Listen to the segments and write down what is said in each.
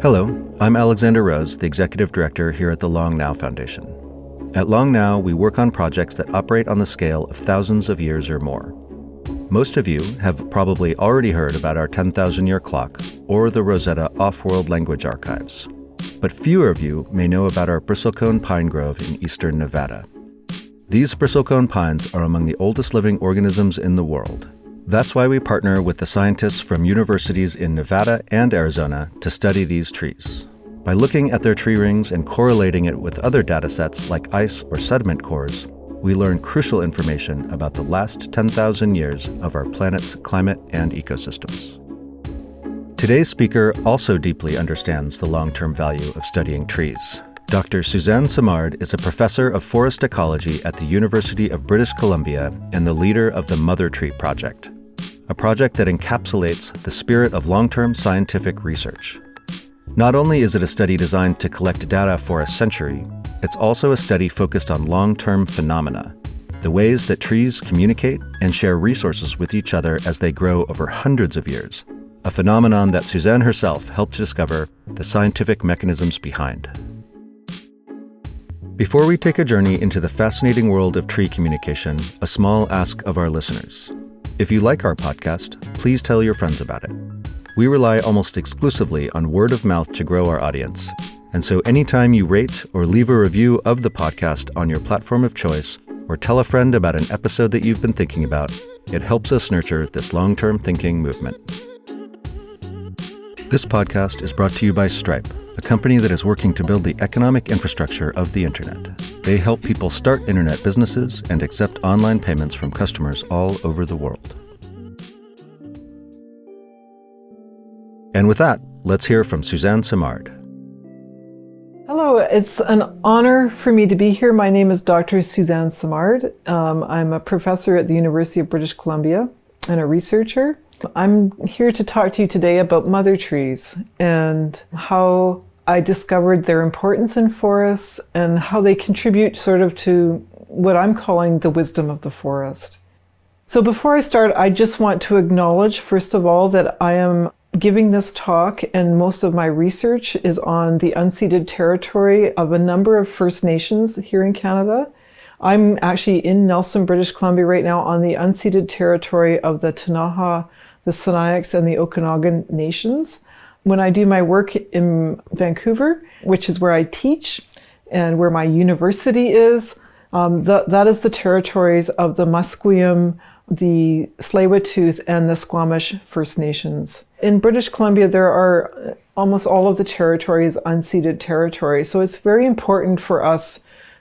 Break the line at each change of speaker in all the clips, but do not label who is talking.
Hello, I'm Alexander Rose, the Executive Director here at the Long Now Foundation. At Long Now, we work on projects that operate on the scale of thousands of years or more. Most of you have probably already heard about our 10,000 year clock or the Rosetta Off World Language Archives, but fewer of you may know about our bristlecone pine grove in eastern Nevada. These bristlecone pines are among the oldest living organisms in the world that's why we partner with the scientists from universities in Nevada and Arizona to study these trees. By looking at their tree rings and correlating it with other data sets like ice or sediment cores, we learn crucial information about the last 10,000 years of our planet's climate and ecosystems. Today's speaker also deeply understands the long term value of studying trees. Dr. Suzanne Simard is a professor of forest ecology at the University of British Columbia and the leader of the Mother Tree Project, a project that encapsulates the spirit of long term scientific research. Not only is it a study designed to collect data for a century, it's also a study focused on long term phenomena, the ways that trees communicate and share resources with each other as they grow over hundreds of years, a phenomenon that Suzanne herself helped discover the scientific mechanisms behind. Before we take a journey into the fascinating world of tree communication, a small ask of our listeners. If you like our podcast, please tell your friends about it. We rely almost exclusively on word of mouth to grow our audience. And so anytime you rate or leave a review of the podcast on your platform of choice, or tell a friend about an episode that you've been thinking about, it helps us nurture this long term thinking movement. This podcast is brought to you by Stripe, a company that is working to build the economic infrastructure of the internet. They help people start internet businesses and accept online payments from customers all over the world. And with that, let's hear from Suzanne Simard.
Hello, it's an honor for me to be here. My name is Dr. Suzanne Simard. Um, I'm a professor at the University of British Columbia and a researcher. I'm here to talk to you today about mother trees and how I discovered their importance in forests and how they contribute sort of to what I'm calling the wisdom of the forest. So before I start, I just want to acknowledge, first of all, that I am giving this talk and most of my research is on the unceded territory of a number of First Nations here in Canada. I'm actually in Nelson, British Columbia right now on the unceded territory of the Ktunaxa, the Sinixt, and the Okanagan nations when I do my work in Vancouver, which is where I teach and where my university is, um, the, that is the territories of the Musqueam, the Tsleil-Waututh, and the Squamish First Nations. In British Columbia, there are almost all of the territories unceded territory. So it's very important for us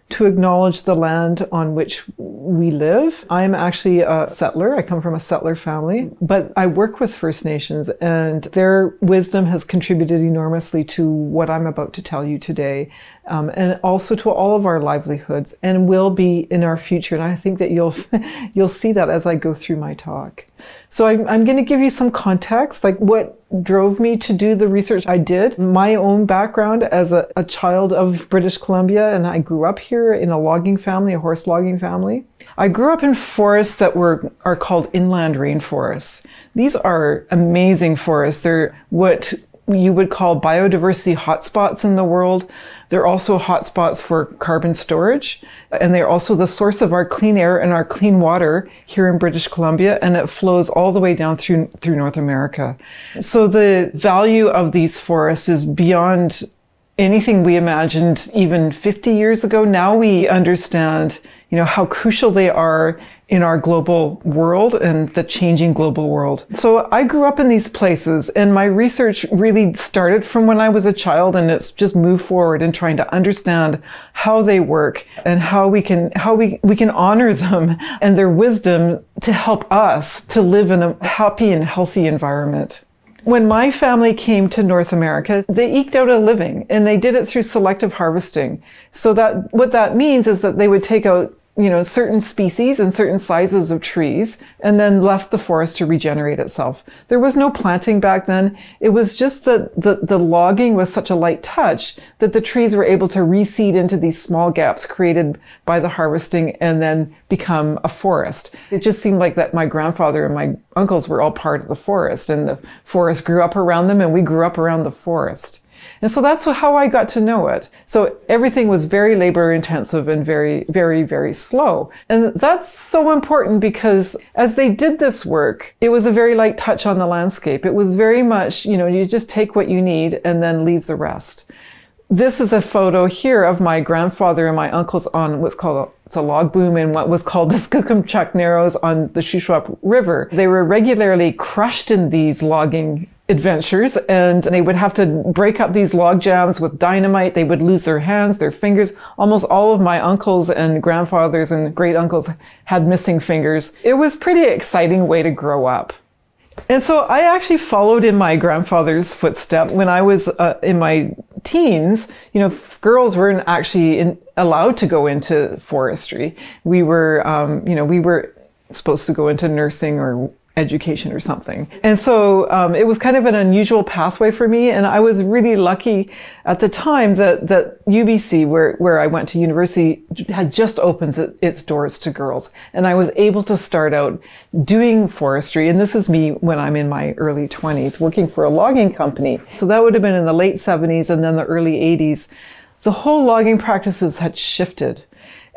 to acknowledge the land on which we live. I'm actually a settler. I come from a settler family, but I work with First Nations and their wisdom has contributed enormously to what I'm about to tell you today. Um, and also to all of our livelihoods and will be in our future. And I think that you'll, you'll see that as I go through my talk. So I'm, I'm going to give you some context, like what drove me to do the research I did. My own background as a, a child of British Columbia, and I grew up here in a logging family, a horse logging family. I grew up in forests that were are called inland rainforests. These are amazing forests. They're what you would call biodiversity hotspots in the world. They're also hotspots for carbon storage, and they're also the source of our clean air and our clean water here in British Columbia, and it flows all the way down through through North America. So the value of these forests is beyond anything we imagined even 50 years ago. Now we understand, you know, how crucial they are in our global world and the changing global world. So I grew up in these places and my research really started from when I was a child and it's just moved forward in trying to understand how they work and how we can, how we, we can honor them and their wisdom to help us to live in a happy and healthy environment. When my family came to North America, they eked out a living and they did it through selective harvesting. So that what that means is that they would take out you know, certain species and certain sizes of trees and then left the forest to regenerate itself. There was no planting back then. It was just that the, the logging was such a light touch that the trees were able to reseed into these small gaps created by the harvesting and then become a forest. It just seemed like that my grandfather and my uncles were all part of the forest and the forest grew up around them and we grew up around the forest. And so that's how I got to know it. So everything was very labor intensive and very, very, very slow. And that's so important because as they did this work, it was a very light touch on the landscape. It was very much, you know, you just take what you need and then leave the rest. This is a photo here of my grandfather and my uncles on what's called a, it's a log boom in what was called the Skookumchuck Narrows on the Shuswap River. They were regularly crushed in these logging adventures and they would have to break up these log jams with dynamite. They would lose their hands, their fingers. Almost all of my uncles and grandfathers and great uncles had missing fingers. It was pretty exciting way to grow up. And so I actually followed in my grandfather's footsteps when I was uh, in my teens. You know, girls weren't actually in, allowed to go into forestry. We were, um, you know, we were supposed to go into nursing or education or something. And so um, it was kind of an unusual pathway for me. And I was really lucky at the time that, that UBC, where, where I went to university, had just opened its doors to girls. And I was able to start out doing forestry. And this is me when I'm in my early 20s, working for a logging company. So that would have been in the late 70s and then the early 80s. The whole logging practices had shifted.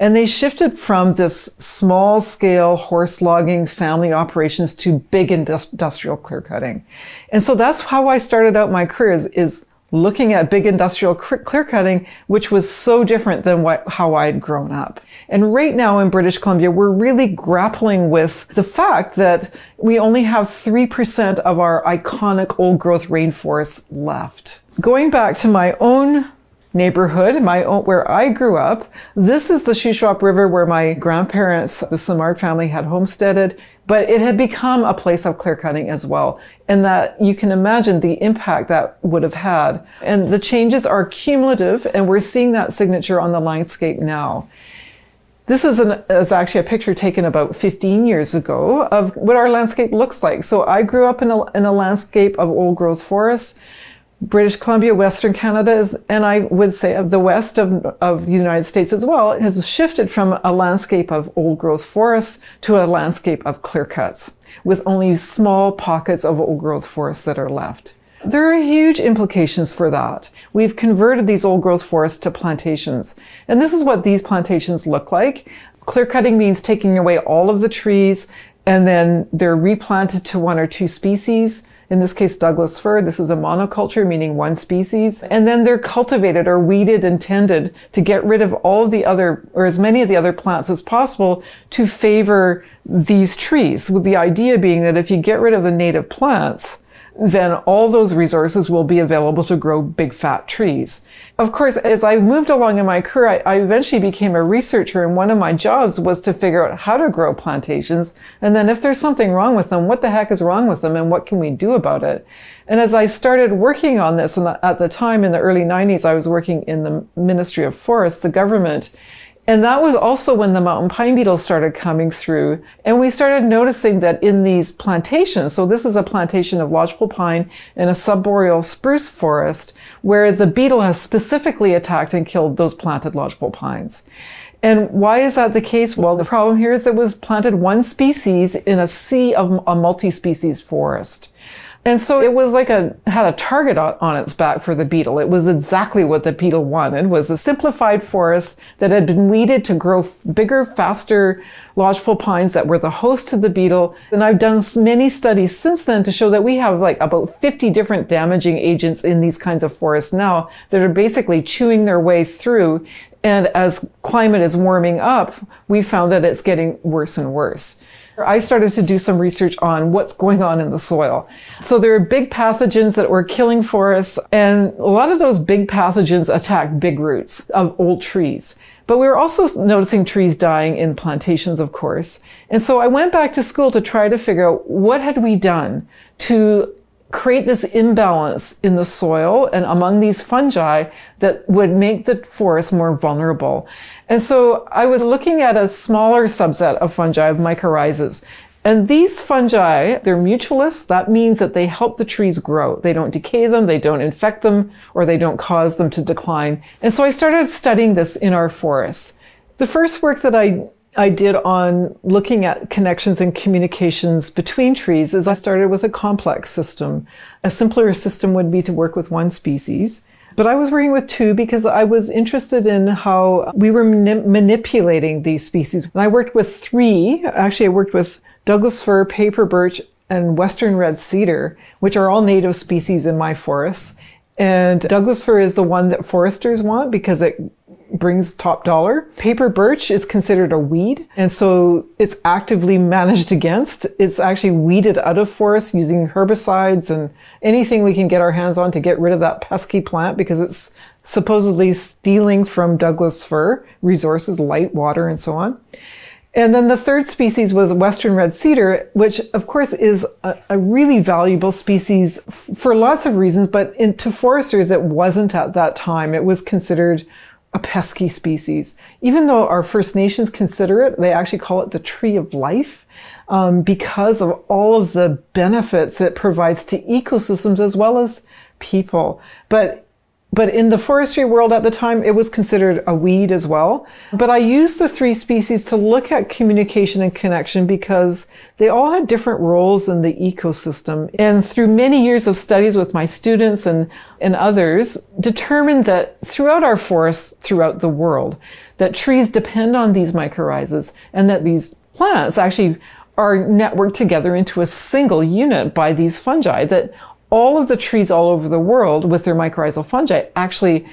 And they shifted from this small scale horse logging family operations to big industrial clear cutting. And so that's how I started out my career is, is looking at big industrial clear cutting, which was so different than what, how I'd grown up. And right now in British Columbia, we're really grappling with the fact that we only have 3% of our iconic old growth rainforests left. Going back to my own neighborhood, my own, where I grew up. This is the Shuswap River where my grandparents, the Simard family, had homesteaded, but it had become a place of clear cutting as well. And that you can imagine the impact that would have had. And the changes are cumulative, and we're seeing that signature on the landscape now. This is, an, is actually a picture taken about 15 years ago of what our landscape looks like. So I grew up in a, in a landscape of old growth forests. British Columbia, Western Canada is, and I would say of the west of, of the United States as well, has shifted from a landscape of old growth forests to a landscape of clear cuts with only small pockets of old growth forests that are left. There are huge implications for that. We've converted these old growth forests to plantations. And this is what these plantations look like. Clear cutting means taking away all of the trees and then they're replanted to one or two species in this case Douglas fir. This is a monoculture, meaning one species. And then they're cultivated or weeded and tended to get rid of all the other, or as many of the other plants as possible to favor these trees, with the idea being that if you get rid of the native plants, then all those resources will be available to grow big fat trees. Of course, as I moved along in my career, I, I, eventually became a researcher and one of my jobs was to figure out how to grow plantations. And then if there's something wrong with them, what the heck is wrong with them and what can we do about it? And as I started working on this, and at the time in the early 90s, I was working in the Ministry of Forests, the government, and that was also when the mountain pine beetles started coming through. And we started noticing that in these plantations, so this is a plantation of lodgepole pine in a subboreal spruce forest where the beetle has specifically attacked and killed those planted lodgepole pines. And why is that the case? Well, the problem here is that it was planted one species in a sea of a multi-species forest. And so it was like a, had a target on, its back for the beetle. It was exactly what the beetle wanted, was a simplified forest that had been weeded to grow f- bigger, faster lodgepole pines that were the host to the beetle. And I've done many studies since then to show that we have like about 50 different damaging agents in these kinds of forests now that are basically chewing their way through. And as climate is warming up, we found that it's getting worse and worse. I started to do some research on what's going on in the soil. So there are big pathogens that were killing forests, and a lot of those big pathogens attack big roots of old trees. But we were also noticing trees dying in plantations, of course. And so I went back to school to try to figure out what had we done to create this imbalance in the soil and among these fungi that would make the forest more vulnerable. And so I was looking at a smaller subset of fungi, of mycorrhizas. And these fungi, they're mutualists. That means that they help the trees grow. They don't decay them, they don't infect them, or they don't cause them to decline. And so I started studying this in our forests. The first work that I I did on looking at connections and communications between trees is I started with a complex system. A simpler system would be to work with one species. But I was working with two because I was interested in how we were mani- manipulating these species. And I worked with three. Actually, I worked with Douglas fir, paper birch, and western red cedar, which are all native species in my forests. And Douglas fir is the one that foresters want because it brings top dollar. Paper birch is considered a weed, and so it's actively managed against. It's actually weeded out of forests using herbicides and anything we can get our hands on to get rid of that pesky plant because it's supposedly stealing from Douglas fir resources, light, water, and so on. And then the third species was Western red cedar, which of course is a, a really valuable species f- for lots of reasons, but in, to foresters it wasn't at that time. It was considered a pesky species. Even though our First Nations consider it, they actually call it the tree of life um, because of all of the benefits it provides to ecosystems as well as people. But but in the forestry world at the time, it was considered a weed as well. But I used the three species to look at communication and connection because they all had different roles in the ecosystem. And through many years of studies with my students and, and others, determined that throughout our forests, throughout the world, that trees depend on these mycorrhizas and that these plants actually are networked together into a single unit by these fungi that all of the trees all over the world with their mycorrhizal fungi actually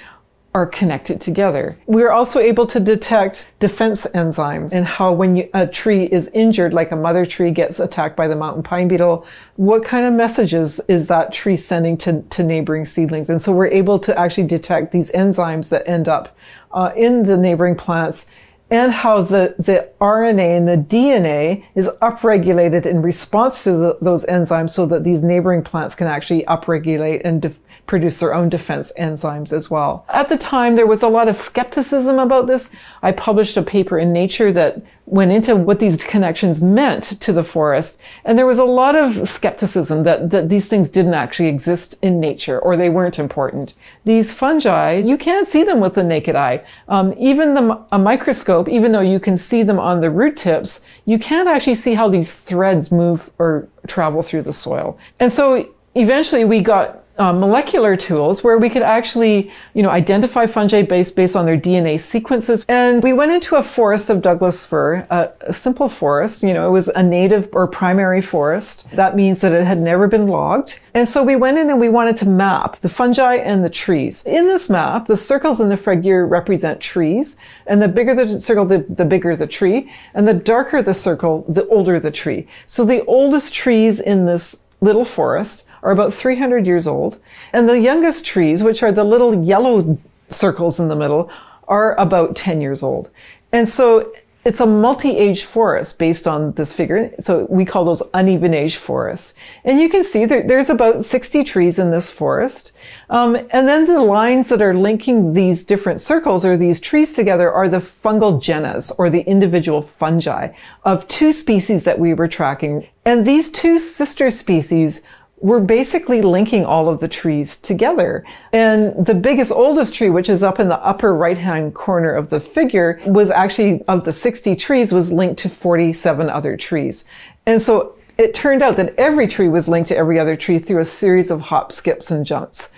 are connected together. We're also able to detect defense enzymes and how when you, a tree is injured, like a mother tree gets attacked by the mountain pine beetle, what kind of messages is that tree sending to, to neighboring seedlings? And so we're able to actually detect these enzymes that end up uh, in the neighboring plants and how the, the RNA and the DNA is upregulated in response to the, those enzymes so that these neighboring plants can actually upregulate and produce their own defense enzymes as well. At the time, there was a lot of skepticism about this. I published a paper in Nature that went into what these connections meant to the forest. And there was a lot of skepticism that, that these things didn't actually exist in nature or they weren't important. These fungi, you can't see them with the naked eye. Um, even the, a microscope, even though you can see them on the root tips, you can't actually see how these threads move or travel through the soil. And so eventually we got uh, molecular tools where we could actually, you know, identify fungi based based on their DNA sequences. And we went into a forest of Douglas fir, a, a, simple forest. You know, it was a native or primary forest. That means that it had never been logged. And so we went in and we wanted to map the fungi and the trees. In this map, the circles in the figure represent trees, and the bigger the circle, the, the bigger the tree, and the darker the circle, the older the tree. So the oldest trees in this little forest are about 300 years old, and the youngest trees, which are the little yellow circles in the middle, are about 10 years old. And so it's a multi-age forest based on this figure. So we call those uneven age forests. And you can see there, there's about 60 trees in this forest. Um, and then the lines that are linking these different circles or these trees together are the fungal genets or the individual fungi of two species that we were tracking. And these two sister species we're basically linking all of the trees together. And the biggest, oldest tree, which is up in the upper right hand corner of the figure, was actually, of the 60 trees, was linked to 47 other trees. And so it turned out that every tree was linked to every other tree through a series of hop, skips, and jumps.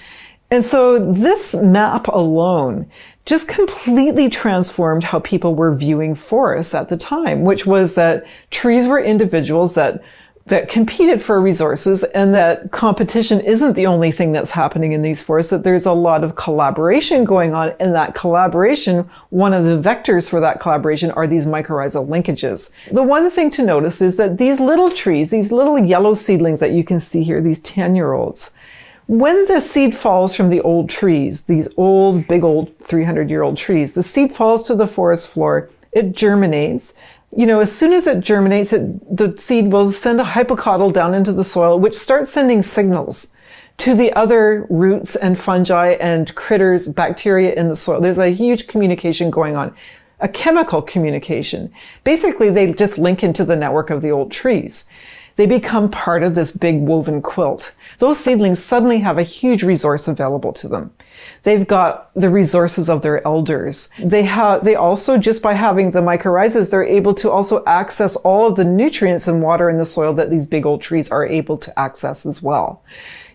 And so this map alone just completely transformed how people were viewing forests at the time, which was that trees were individuals that that competed for resources and that competition isn't the only thing that's happening in these forests, that there's a lot of collaboration going on. And that collaboration, one of the vectors for that collaboration are these mycorrhizal linkages. The one thing to notice is that these little trees, these little yellow seedlings that you can see here, these 10 year olds, when the seed falls from the old trees, these old, big old 300 year old trees, the seed falls to the forest floor, it germinates you know, as soon as it germinates, it, the seed will send a hypocotyl down into the soil, which starts sending signals to the other roots and fungi and critters, bacteria in the soil. There's a huge communication going on, a chemical communication. Basically, they just link into the network of the old trees. They become part of this big woven quilt. Those seedlings suddenly have a huge resource available to them. They've got the resources of their elders. They have, they also, just by having the mycorrhizas, they're able to also access all of the nutrients and water in the soil that these big old trees are able to access as well.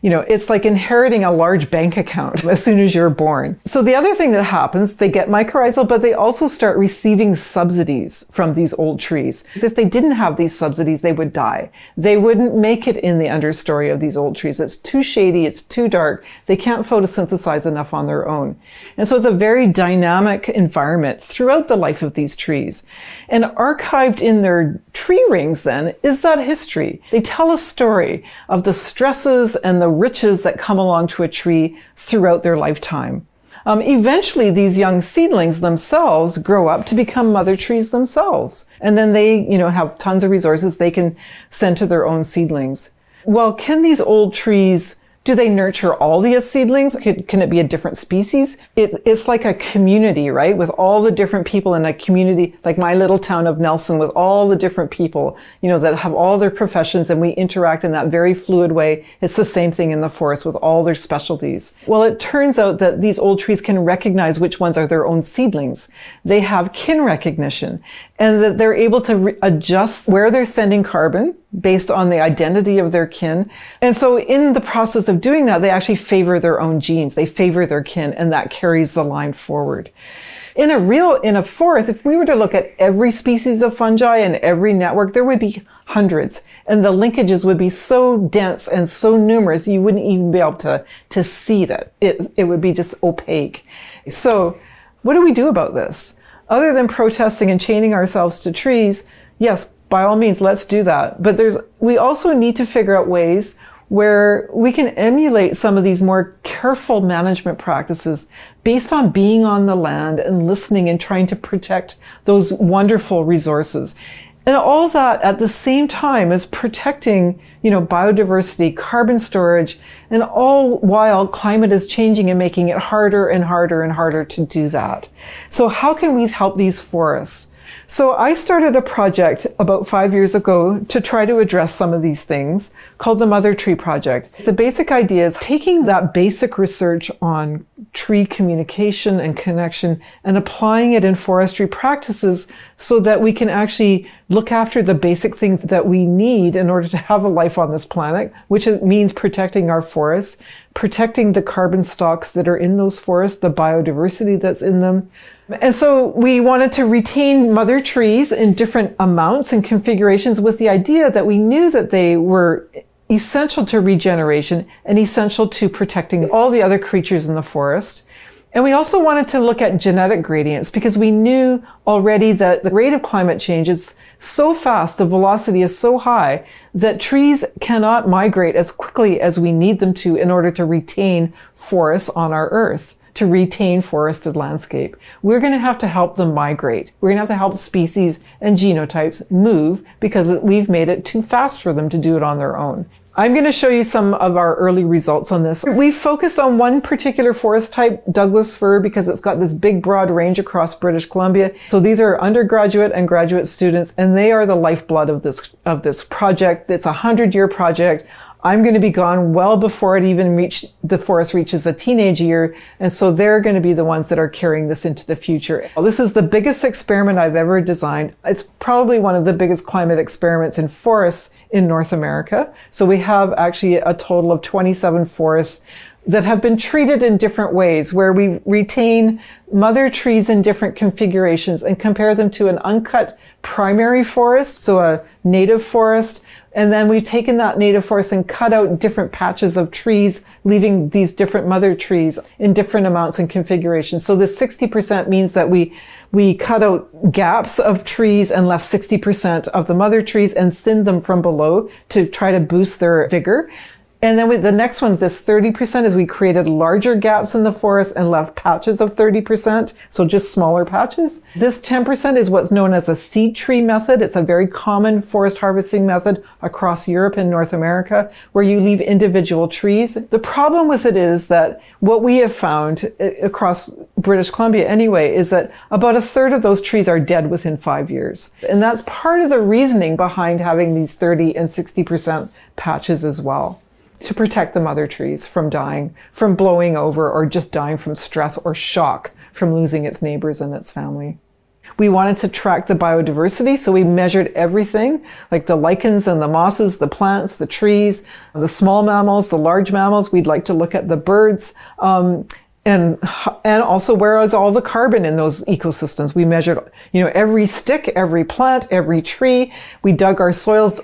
You know, it's like inheriting a large bank account as soon as you're born. So the other thing that happens, they get mycorrhizal, but they also start receiving subsidies from these old trees. If they didn't have these subsidies, they would die. They wouldn't make it in the understory of these old trees. It's too shady, it's too dark. They can't photosynthesize enough on their own. And so it's a very dynamic environment throughout the life of these trees. And archived in their tree rings then is that history. They tell a story of the stresses and the riches that come along to a tree throughout their lifetime. Um, eventually, these young seedlings themselves grow up to become mother trees themselves. And then they, you know, have tons of resources they can send to their own seedlings. Well, can these old trees do they nurture all the seedlings? Can it be a different species? It's, it's like a community, right? With all the different people in a community, like my little town of Nelson, with all the different people, you know, that have all their professions and we interact in that very fluid way. It's the same thing in the forest with all their specialties. Well, it turns out that these old trees can recognize which ones are their own seedlings. They have kin recognition and that they're able to re- adjust where they're sending carbon based on the identity of their kin. And so in the process of doing that, they actually favor their own genes. They favor their kin and that carries the line forward. In a real, in a forest, if we were to look at every species of fungi and every network, there would be hundreds and the linkages would be so dense and so numerous, you wouldn't even be able to, to see that. It, it would be just opaque. So what do we do about this? Other than protesting and chaining ourselves to trees, yes, by all means, let's do that. But there's, we also need to figure out ways where we can emulate some of these more careful management practices based on being on the land and listening and trying to protect those wonderful resources. And all that at the same time as protecting, you know, biodiversity, carbon storage, and all while climate is changing and making it harder and harder and harder to do that. So how can we help these forests? So I started a project about five years ago to try to address some of these things called the Mother Tree Project. The basic idea is taking that basic research on tree communication and connection and applying it in forestry practices so that we can actually look after the basic things that we need in order to have a life on this planet, which means protecting our forests, protecting the carbon stocks that are in those forests, the biodiversity that's in them. And so we wanted to retain mother trees in different amounts and configurations with the idea that we knew that they were essential to regeneration and essential to protecting all the other creatures in the forest. And we also wanted to look at genetic gradients because we knew already that the rate of climate change is so fast, the velocity is so high that trees cannot migrate as quickly as we need them to in order to retain forests on our earth to retain forested landscape. We're going to have to help them migrate. We're going to have to help species and genotypes move because we've made it too fast for them to do it on their own. I'm going to show you some of our early results on this. We focused on one particular forest type, Douglas fir, because it's got this big broad range across British Columbia. So these are undergraduate and graduate students, and they are the lifeblood of this, of this project. It's a hundred year project. I'm going to be gone well before it even reach the forest reaches a teenage year. And so they're going to be the ones that are carrying this into the future. This is the biggest experiment I've ever designed. It's probably one of the biggest climate experiments in forests in North America. So we have actually a total of 27 forests that have been treated in different ways where we retain mother trees in different configurations and compare them to an uncut primary forest, so a native forest and then we've taken that native forest and cut out different patches of trees, leaving these different mother trees in different amounts and configurations. So this 60% means that we, we cut out gaps of trees and left 60% of the mother trees and thinned them from below to try to boost their vigor. And then with the next one, this 30% is we created larger gaps in the forest and left patches of 30%. So just smaller patches. This 10% is what's known as a seed tree method. It's a very common forest harvesting method across Europe and North America where you leave individual trees. The problem with it is that what we have found eh, across British Columbia anyway is that about a third of those trees are dead within five years. And that's part of the reasoning behind having these 30 and 60% patches as well to protect the mother trees from dying, from blowing over, or just dying from stress or shock from losing its neighbors and its family. We wanted to track the biodiversity, so we measured everything like the lichens and the mosses, the plants, the trees, the small mammals, the large mammals. We'd like to look at the birds. Um, and and also where is all the carbon in those ecosystems? We measured you know every stick every plant every tree. We dug our soils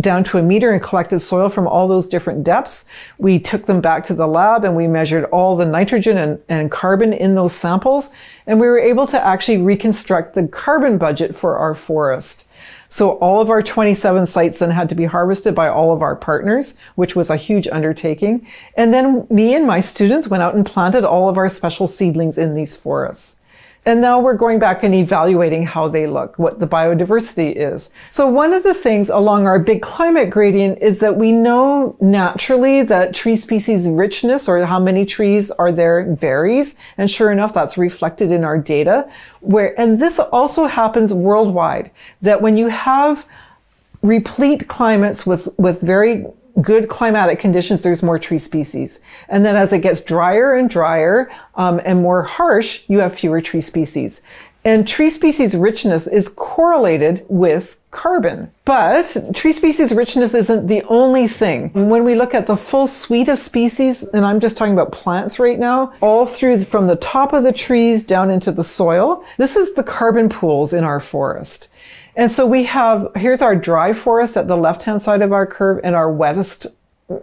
down to a meter and collected soil from all those different depths. We took them back to the lab and we measured all the nitrogen and, and carbon in those samples. And we were able to actually reconstruct the carbon budget for our forest so all of our 27 sites then had to be harvested by all of our partners, which was a huge undertaking. And then me and my students went out and planted all of our special seedlings in these forests. And now we're going back and evaluating how they look, what the biodiversity is. So one of the things along our big climate gradient is that we know naturally that tree species richness or how many trees are there varies. And sure enough, that's reflected in our data where, and this also happens worldwide, that when you have replete climates with, with very good climatic conditions, there's more tree species. And then as it gets drier and drier um, and more harsh, you have fewer tree species. And tree species richness is correlated with carbon. But tree species richness isn't the only thing. When we look at the full suite of species, and I'm just talking about plants right now, all through from the top of the trees down into the soil, this is the carbon pools in our forest. And so we have, here's our dry forest at the left-hand side of our curve and our wettest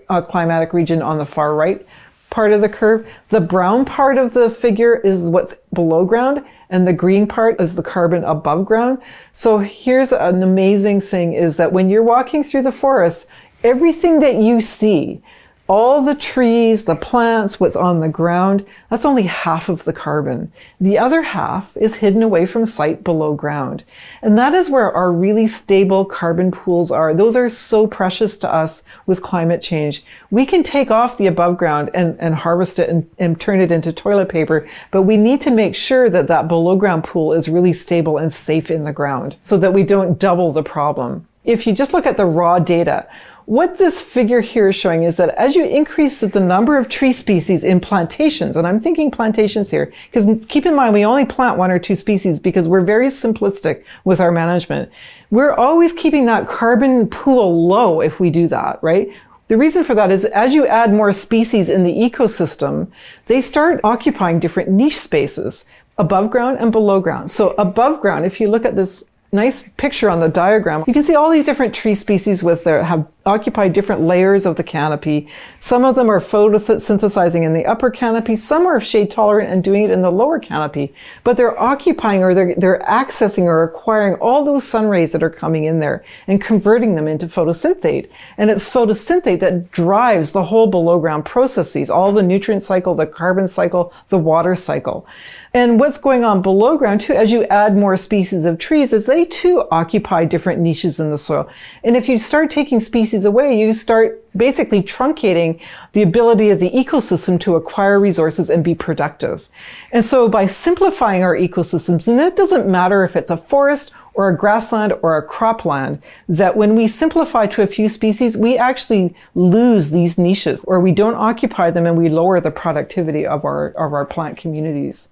uh, climatic region on the far right part of the curve. The brown part of the figure is what's below ground and the green part is the carbon above ground. So here's an amazing thing is that when you're walking through the forest, everything that you see, all the trees, the plants, what's on the ground, that's only half of the carbon. The other half is hidden away from sight below ground. And that is where our really stable carbon pools are. Those are so precious to us with climate change. We can take off the above ground and, and harvest it and, and turn it into toilet paper, but we need to make sure that that below ground pool is really stable and safe in the ground so that we don't double the problem. If you just look at the raw data, what this figure here is showing is that as you increase the number of tree species in plantations, and I'm thinking plantations here, because keep in mind we only plant one or two species because we're very simplistic with our management. We're always keeping that carbon pool low if we do that, right? The reason for that is as you add more species in the ecosystem, they start occupying different niche spaces above ground and below ground. So above ground, if you look at this nice picture on the diagram, you can see all these different tree species with their have occupy different layers of the canopy. Some of them are photosynthesizing in the upper canopy. Some are shade tolerant and doing it in the lower canopy. But they're occupying or they're, they're accessing or acquiring all those sun rays that are coming in there and converting them into photosynthate. And it's photosynthate that drives the whole below ground processes, all the nutrient cycle, the carbon cycle, the water cycle. And what's going on below ground too, as you add more species of trees, is they too occupy different niches in the soil. And if you start taking species species away, you start basically truncating the ability of the ecosystem to acquire resources and be productive. And so by simplifying our ecosystems, and it doesn't matter if it's a forest or a grassland or a cropland, that when we simplify to a few species, we actually lose these niches or we don't occupy them and we lower the productivity of our, of our plant communities.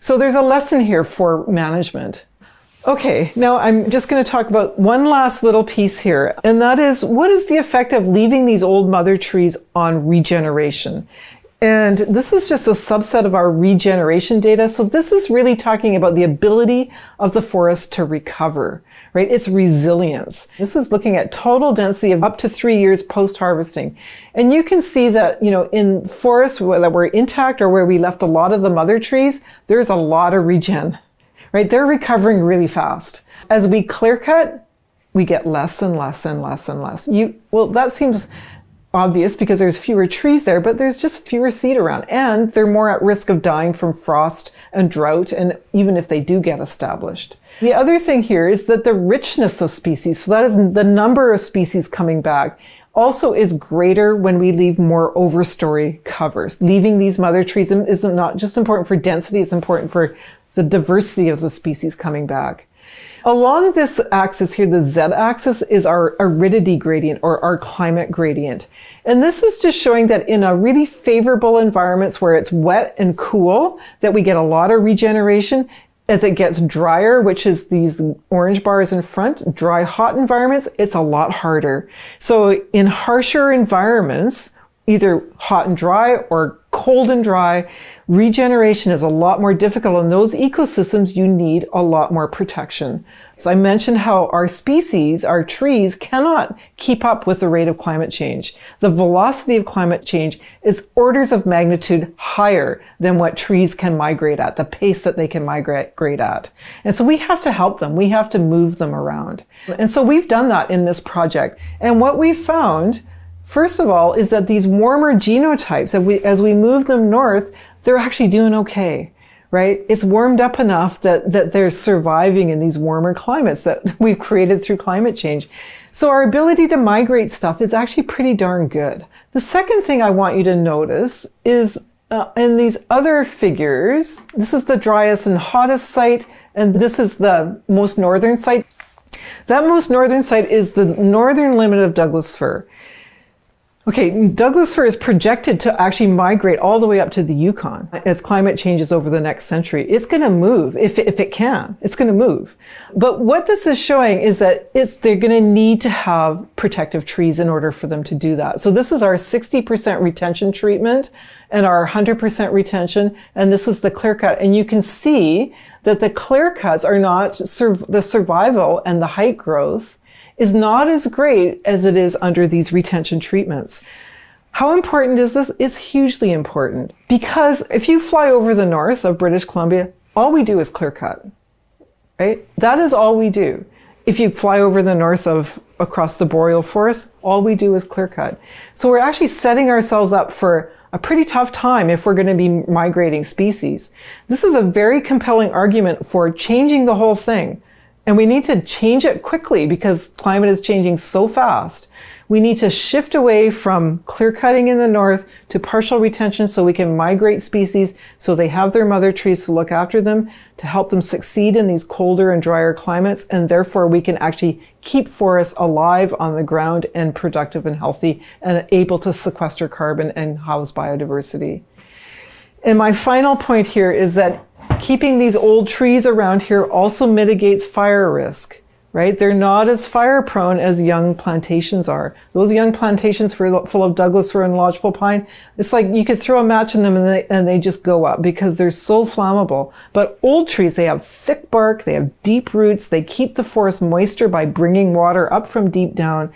So there's a lesson here for management. Okay, now I'm just going to talk about one last little piece here, and that is what is the effect of leaving these old mother trees on regeneration? And this is just a subset of our regeneration data. So this is really talking about the ability of the forest to recover, right? Its resilience. This is looking at total density of up to three years post harvesting. And you can see that, you know, in forests that were intact or where we left a lot of the mother trees, there's a lot of regen right? They're recovering really fast. As we clear cut, we get less and less and less and less. You well, that seems obvious because there's fewer trees there, but there's just fewer seed around, and they're more at risk of dying from frost and drought, and even if they do get established. The other thing here is that the richness of species, so that is the number of species coming back, also is greater when we leave more overstory covers. Leaving these mother trees is not just important for density, it's important for the diversity of the species coming back. Along this axis here, the z-axis is our aridity gradient or our climate gradient. And this is just showing that in a really favorable environments where it's wet and cool, that we get a lot of regeneration. As it gets drier, which is these orange bars in front, dry, hot environments, it's a lot harder. So in harsher environments, either hot and dry or cold and dry, regeneration is a lot more difficult. In those ecosystems, you need a lot more protection. So I mentioned how our species, our trees, cannot keep up with the rate of climate change. The velocity of climate change is orders of magnitude higher than what trees can migrate at, the pace that they can migrate at. And so we have to help them. We have to move them around. And so we've done that in this project. And what we found First of all, is that these warmer genotypes, as we, as we move them north, they're actually doing okay, right? It's warmed up enough that, that they're surviving in these warmer climates that we've created through climate change. So our ability to migrate stuff is actually pretty darn good. The second thing I want you to notice is uh, in these other figures, this is the driest and hottest site, and this is the most northern site. That most northern site is the northern limit of Douglas fir. Okay, Douglas fir is projected to actually migrate all the way up to the Yukon as climate changes over the next century. It's going to move if, if it can. It's going to move. But what this is showing is that it's, they're going to need to have protective trees in order for them to do that. So this is our 60% retention treatment and our 100% retention. And this is the clear cut. And you can see that the clear cuts are not sur- the survival and the height growth is not as great as it is under these retention treatments. How important is this? It's hugely important because if you fly over the north of British Columbia, all we do is clear cut, right? That is all we do. If you fly over the north of across the boreal forest, all we do is clear cut. So we're actually setting ourselves up for a pretty tough time if we're going to be migrating species. This is a very compelling argument for changing the whole thing and we need to change it quickly because climate is changing so fast. We need to shift away from clear cutting in the north to partial retention so we can migrate species so they have their mother trees to look after them, to help them succeed in these colder and drier climates, and therefore we can actually keep forests alive on the ground and productive and healthy and able to sequester carbon and house biodiversity. And my final point here is that keeping these old trees around here also mitigates fire risk, right? They're not as fire prone as young plantations are. Those young plantations full of Douglas fir and lodgepole pine, it's like you could throw a match in them and they, and they just go up because they're so flammable. But old trees, they have thick bark, they have deep roots, they keep the forest moisture by bringing water up from deep down,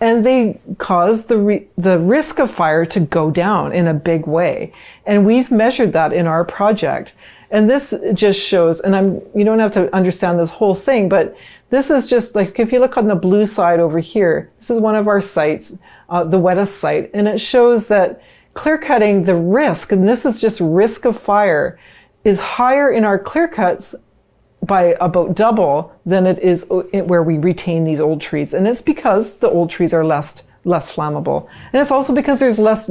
and they cause the re- the risk of fire to go down in a big way. And we've measured that in our project. And this just shows, and I'm, you don't have to understand this whole thing, but this is just like, if you look on the blue side over here, this is one of our sites, uh, the wettest site, and it shows that clear cutting, the risk, and this is just risk of fire, is higher in our clear cuts by about double than it is where we retain these old trees. And it's because the old trees are less, less flammable. And it's also because there's less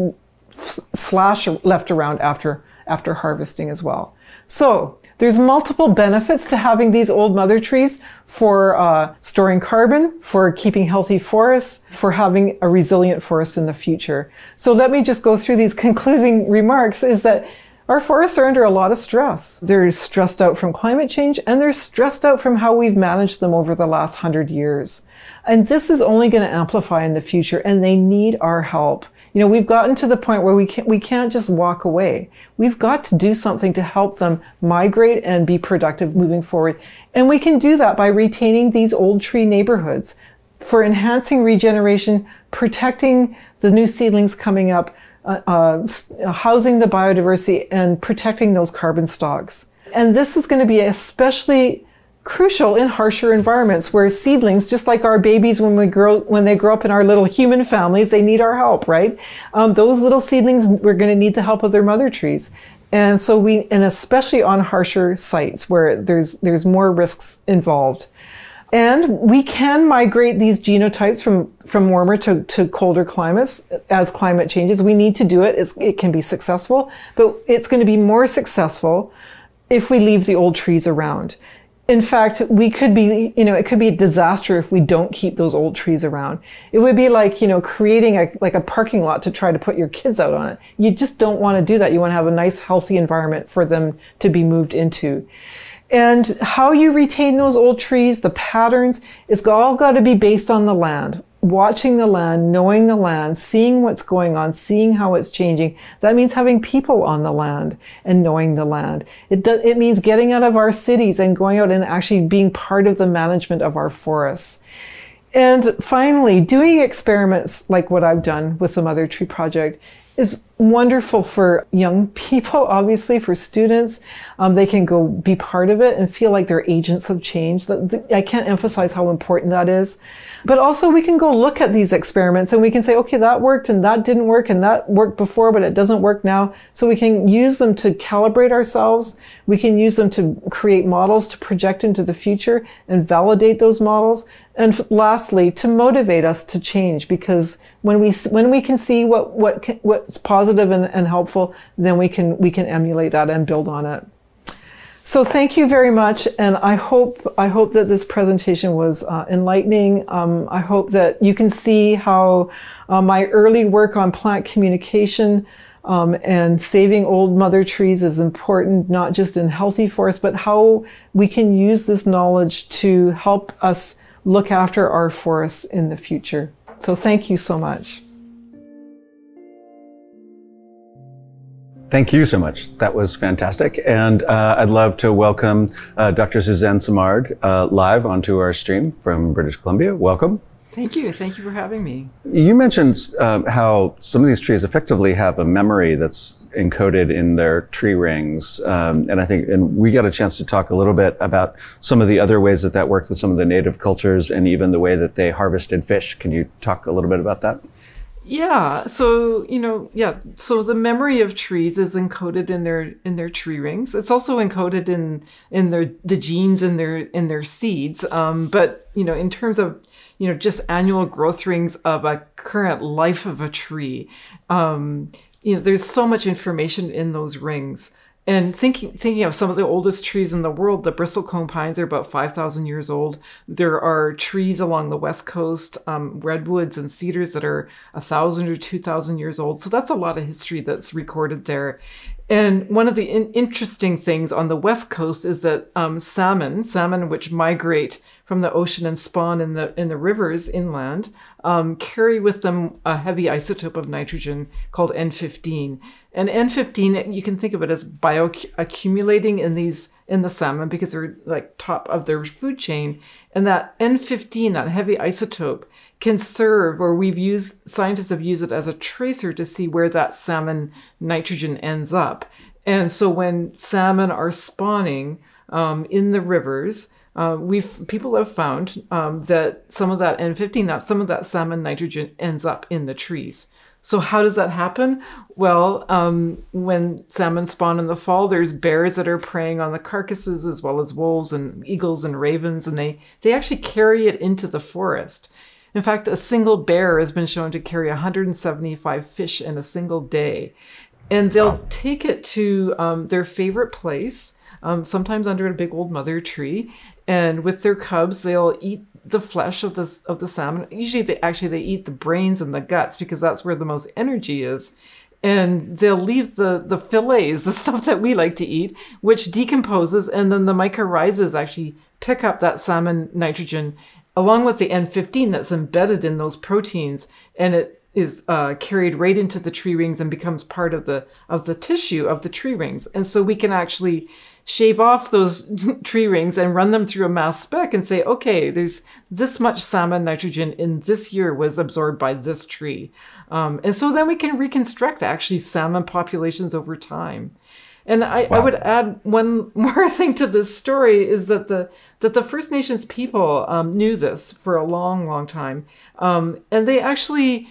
slash left around after, after harvesting as well. So there's multiple benefits to having these old mother trees for uh, storing carbon, for keeping healthy forests, for having a resilient forest in the future. So let me just go through these concluding remarks is that our forests are under a lot of stress. They're stressed out from climate change and they're stressed out from how we've managed them over the last hundred years. And this is only going to amplify in the future and they need our help. You know, we've gotten to the point where we can't, we can't just walk away. We've got to do something to help them migrate and be productive moving forward. And we can do that by retaining these old tree neighborhoods for enhancing regeneration, protecting the new seedlings coming up, uh, uh, housing the biodiversity and protecting those carbon stocks. And this is going to be especially crucial in harsher environments where seedlings, just like our babies when we grow, when they grow up in our little human families, they need our help, right? Um, those little seedlings, we're going to need the help of their mother trees. And so we, and especially on harsher sites where there's, there's more risks involved. And we can migrate these genotypes from, from warmer to, to colder climates as climate changes. We need to do it. It's, it can be successful, but it's going to be more successful if we leave the old trees around in fact, we could be, you know, it could be a disaster if we don't keep those old trees around. It would be like, you know, creating a, like a parking lot to try to put your kids out on it. You just don't want to do that. You want to have a nice, healthy environment for them to be moved into. And how you retain those old trees, the patterns, is all got to be based on the land. Watching the land, knowing the land, seeing what's going on, seeing how it's changing. That means having people on the land and knowing the land. It, do, it means getting out of our cities and going out and actually being part of the management of our forests. And finally, doing experiments like what I've done with the Mother Tree Project is wonderful for young people, obviously, for students. Um, they can go be part of it and feel like they're agents of change. I can't emphasize how important that is. But also, we can go look at these experiments and we can say, okay, that worked and that didn't work and that worked before, but it doesn't work now. So we can use them to calibrate ourselves. We can use them to create models to project into the future and validate those models. And lastly, to motivate us to change because when we, when we can see what, what, what's positive positive and, and helpful, then we can we can emulate that and build on it. So thank you very much, and I hope I hope that this presentation was uh, enlightening. Um, I hope that you can see how uh, my early work on plant communication um, and saving old mother trees is important, not just in healthy forests, but how we can use this knowledge to help us look after our forests in the future. So thank you so much.
Thank you so much. That was fantastic. And uh, I'd love to welcome uh, Dr. Suzanne Simard uh, live onto our stream from British Columbia. Welcome.
Thank you. Thank you for having me.
You mentioned um, how some of these trees effectively have a memory that's encoded in their tree rings. Um, and I think, and we got a chance to talk a little bit about some of the other ways that that worked with some of the native cultures and even the way that they harvested fish. Can you talk a little bit about that?
Yeah. So, you know, yeah. So the memory of trees is encoded in their in their tree rings. It's also encoded in in their the genes in their in their seeds. Um, but you know, in terms of you know just annual growth rings of a current life of a tree, um, you know, there's so much information in those rings. And thinking thinking of some of the oldest trees in the world, the bristlecone pines are about five thousand years old. There are trees along the west coast, um, redwoods and cedars that are a thousand or two thousand years old. So that's a lot of history that's recorded there. And one of the in- interesting things on the west coast is that um, salmon, salmon which migrate from the ocean and spawn in the in the rivers inland, um, carry with them a heavy isotope of nitrogen called N15. And N15, you can think of it as bioaccumulating in these in the salmon because they're like top of their food chain. And that N15, that heavy isotope, can serve, or we've used scientists have used it as a tracer to see where that salmon nitrogen ends up. And so when salmon are spawning um, in the rivers, uh, we've people have found um, that some of that N15, that some of that salmon nitrogen ends up in the trees. So how does that happen? Well, um, when salmon spawn in the fall, there's bears that are preying on the carcasses as well as wolves and eagles and ravens, and they they actually carry it into the forest. In fact, a single bear has been shown to carry 175 fish in a single day, and they'll wow. take it to um, their favorite place. Um, sometimes under a big old mother tree, and with their cubs they'll eat the flesh of the of the salmon. Usually they actually they eat the brains and the guts because that's where the most energy is. And they'll leave the the fillets the stuff that we like to eat which decomposes and then the mycorrhizas actually pick up that salmon nitrogen along with the N15 that's embedded in those proteins. And it is uh, carried right into the tree rings and becomes part of the of the tissue of the tree rings. And so we can actually shave off those tree rings and run them through a mass spec and say, okay, there's this much salmon nitrogen in this year was absorbed by this tree. Um, and so then we can reconstruct actually salmon populations over time. And I, wow. I, would add one more thing to this story is that the that the First Nations people um, knew this for a long, long time, um, and they actually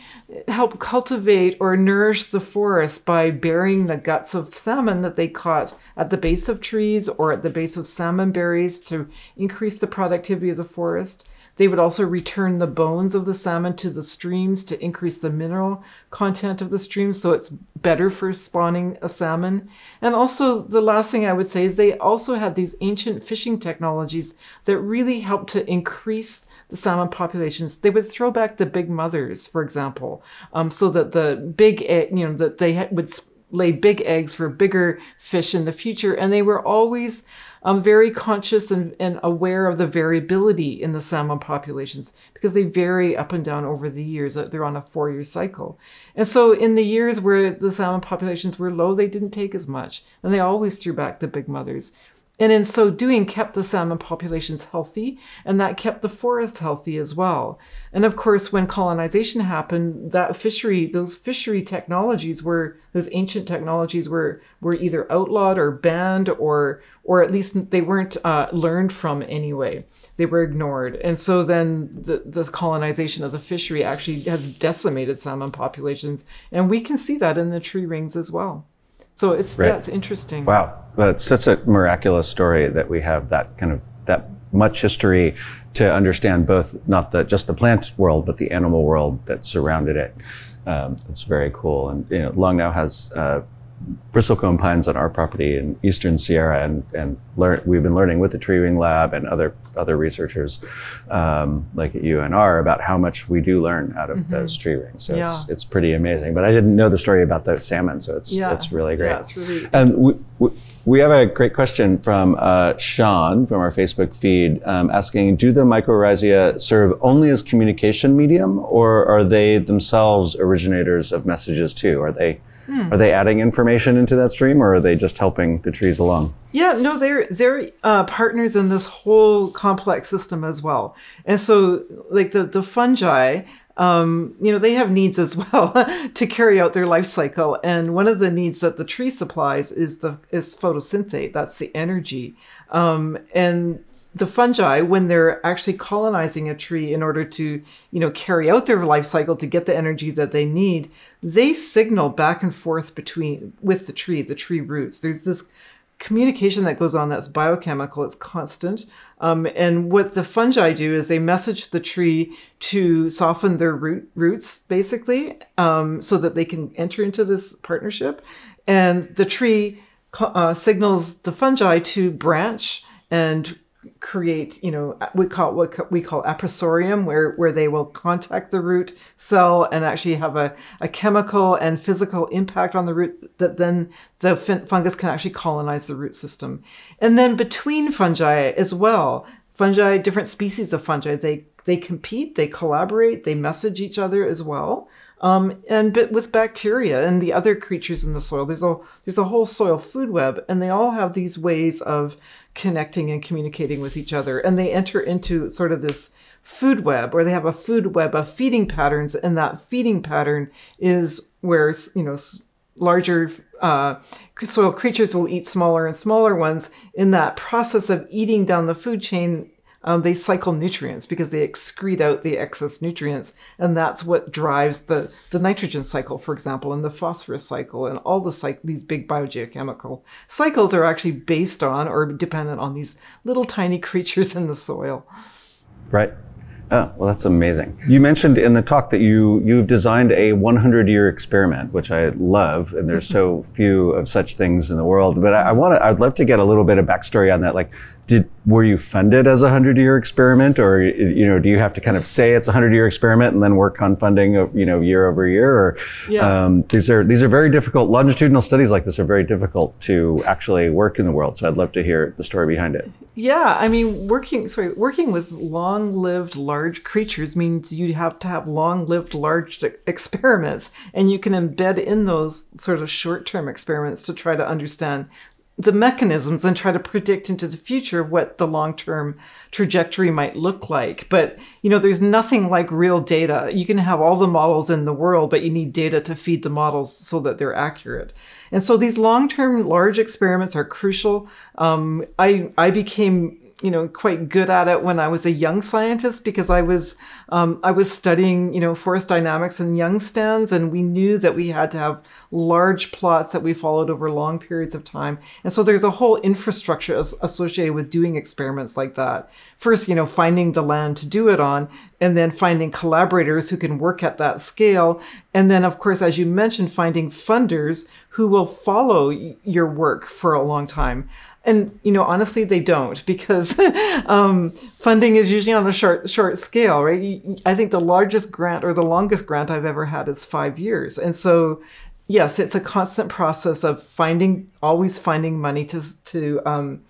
help cultivate or nourish the forest by burying the guts of salmon that they caught at the base of trees or at the base of salmon berries to increase the productivity of the forest. They would also return the bones of the salmon to the streams to increase the mineral content of the streams, so it's better for spawning of salmon. And also, the last thing I would say is they also had these ancient fishing technologies that really helped to increase the salmon populations. They would throw back the big mothers, for example, um, so that the big, you know, that they would lay big eggs for bigger fish in the future. And they were always um, very conscious and, and aware of the variability in the salmon populations because they vary up and down over the years. Uh, they're on a four year cycle. And so in the years where the salmon populations were low, they didn't take as much. And they always threw back the big mothers and in so doing kept the salmon populations healthy and that kept the forest healthy as well. And of course when colonization happened that fishery those fishery technologies were those ancient technologies were were either outlawed or banned or or at least they weren't uh, learned from anyway. They were ignored. And so then the, the colonization of the fishery actually has decimated salmon populations. And we can see that in the tree rings as well so it's right. that's interesting.
Wow, but it's such a miraculous story that we have that kind of that much history to understand both not the just the plant world but the animal world that surrounded it. Um, it's very cool, and you know, Long Now has uh, bristlecone pines on our property in eastern Sierra, and and learn, we've been learning with the Tree Ring Lab and other other researchers um, like at UNR about how much we do learn out of mm-hmm. those tree rings. So yeah. it's it's pretty amazing. But I didn't know the story about the salmon, so it's yeah. it's really great.
Yeah, it's really.
And we, we, we have a great question from uh, Sean from our Facebook feed um, asking Do the mycorrhizae serve only as communication medium, or are they themselves originators of messages too? Are they, hmm. are they adding information into that stream, or are they just helping the trees along?
Yeah, no, they're, they're uh, partners in this whole complex system as well. And so, like the, the fungi, um, you know, they have needs as well to carry out their life cycle. And one of the needs that the tree supplies is the is photosynthate. That's the energy. Um, and the fungi, when they're actually colonizing a tree in order to, you know, carry out their life cycle to get the energy that they need, they signal back and forth between with the tree, the tree roots. There's this communication that goes on that's biochemical, it's constant. Um, and what the fungi do is they message the tree to soften their root, roots, basically, um, so that they can enter into this partnership. And the tree uh, signals the fungi to branch and create, you know, we call what we call appressorium, where, where they will contact the root cell and actually have a, a chemical and physical impact on the root that then the fungus can actually colonize the root system. And then between fungi as well, fungi, different species of fungi, they, they compete, they collaborate, they message each other as well. Um, and but with bacteria and the other creatures in the soil, there's a there's a whole soil food web, and they all have these ways of connecting and communicating with each other, and they enter into sort of this food web, or they have a food web of feeding patterns, and that feeding pattern is where you know larger uh, soil creatures will eat smaller and smaller ones. In that process of eating down the food chain, um, they cycle nutrients because they excrete out the excess nutrients, and that's what drives the the nitrogen cycle, for example, and the phosphorus cycle, and all the. These big biogeochemical cycles are actually based on or dependent on these little tiny creatures in the soil.
Right. Oh, well, that's amazing. You mentioned in the talk that you you've designed a 100 year experiment, which I love, and there's so few of such things in the world. But I, I want to, I'd love to get a little bit of backstory on that. Like, did were you funded as a hundred year experiment, or you know, do you have to kind of say it's a hundred year experiment and then work on funding, you know, year over year? Or yeah. um, these are these are very difficult. Longitudinal studies like this are very difficult to actually work in the world. So I'd love to hear the story behind it.
Yeah, I mean, working sorry, working with long lived large creatures means you have to have long lived large experiments, and you can embed in those sort of short term experiments to try to understand the mechanisms and try to predict into the future what the long-term trajectory might look like. But you know there's nothing like real data. You can have all the models in the world but you need data to feed the models so that they're accurate. And so these long-term large experiments are crucial. Um, i i became you know quite good at it when I was a young scientist because I was um, I was studying you know forest dynamics and young stands and we knew that we had to have large plots that we followed over long periods of time and so there's a whole infrastructure associated with doing experiments like that. First, you know, finding the land to do it on, and then finding collaborators who can work at that scale, and then of course, as you mentioned, finding funders who will follow your work for a long time. And you know, honestly, they don't because um, funding is usually on a short short scale, right? I think the largest grant or the longest grant I've ever had is five years, and so yes, it's a constant process of finding, always finding money to to um,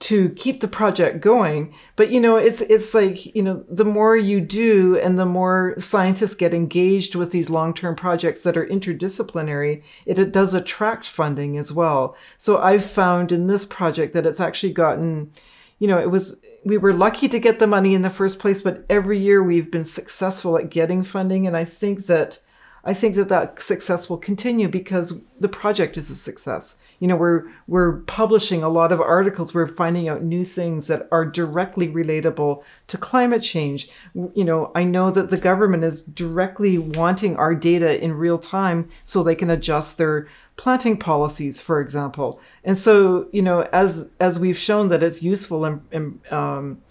to keep the project going. But you know, it's it's like you know, the more you do, and the more scientists get engaged with these long term projects that are interdisciplinary, it, it does attract funding as well. So I've found in this project that it's actually gotten, you know, it was we were lucky to get the money in the first place, but every year we've been successful at getting funding, and I think that I think that that success will continue because the project is a success. You know, we're we're publishing a lot of articles. We're finding out new things that are directly relatable to climate change. You know, I know that the government is directly wanting our data in real time so they can adjust their planting policies, for example. And so, you know, as as we've shown that it's useful and, and um,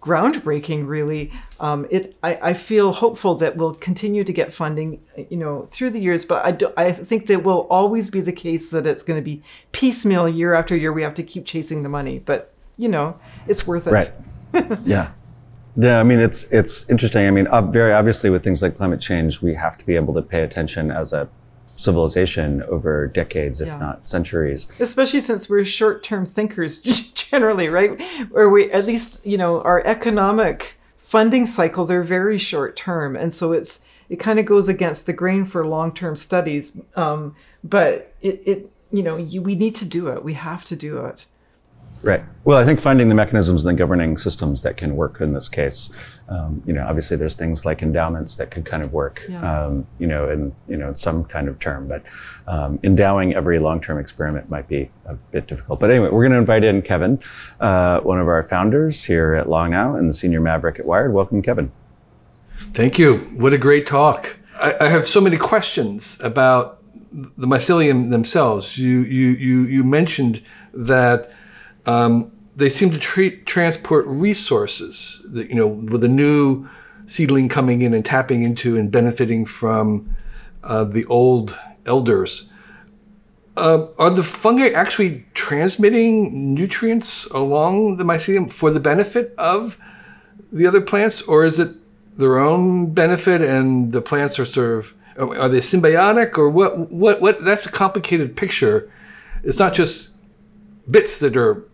groundbreaking really. Um, it I, I, feel hopeful that we'll continue to get funding you know through the years but i, do, I think that will always be the case that it's going to be piecemeal year after year. We have to keep chasing the money but you know it's worth it.
Right. Yeah. Yeah i mean it's it's interesting. I mean uh, very obviously with things like climate change we have to be able to pay attention as a civilization over decades, if yeah. not centuries.
Especially since we're short term thinkers generally, right? Or we, at least, you know, our economic funding cycles are very short term. And so it's, it kind of goes against the grain for long term studies. Um, but it, it, you know, you, we need to do it. We have to do it.
Right. Well, I think finding the mechanisms and the governing systems that can work in this case, um, you know, obviously there's things like endowments that could kind of work, yeah. um, you know, in you know in some kind of term, but um, endowing every long-term experiment might be a bit difficult. But anyway, we're going to invite in Kevin, uh, one of our founders here at Long Now and the senior maverick at Wired. Welcome, Kevin.
Thank you. What a great talk. I, I have so many questions about the mycelium themselves. You you you you mentioned that um, they seem to treat, transport resources. That, you know, with a new seedling coming in and tapping into and benefiting from uh, the old elders. Uh, are the fungi actually transmitting nutrients along the mycelium for the benefit of the other plants, or is it their own benefit and the plants are sort of are they symbiotic or what? What? What? That's a complicated picture. It's not just bits that are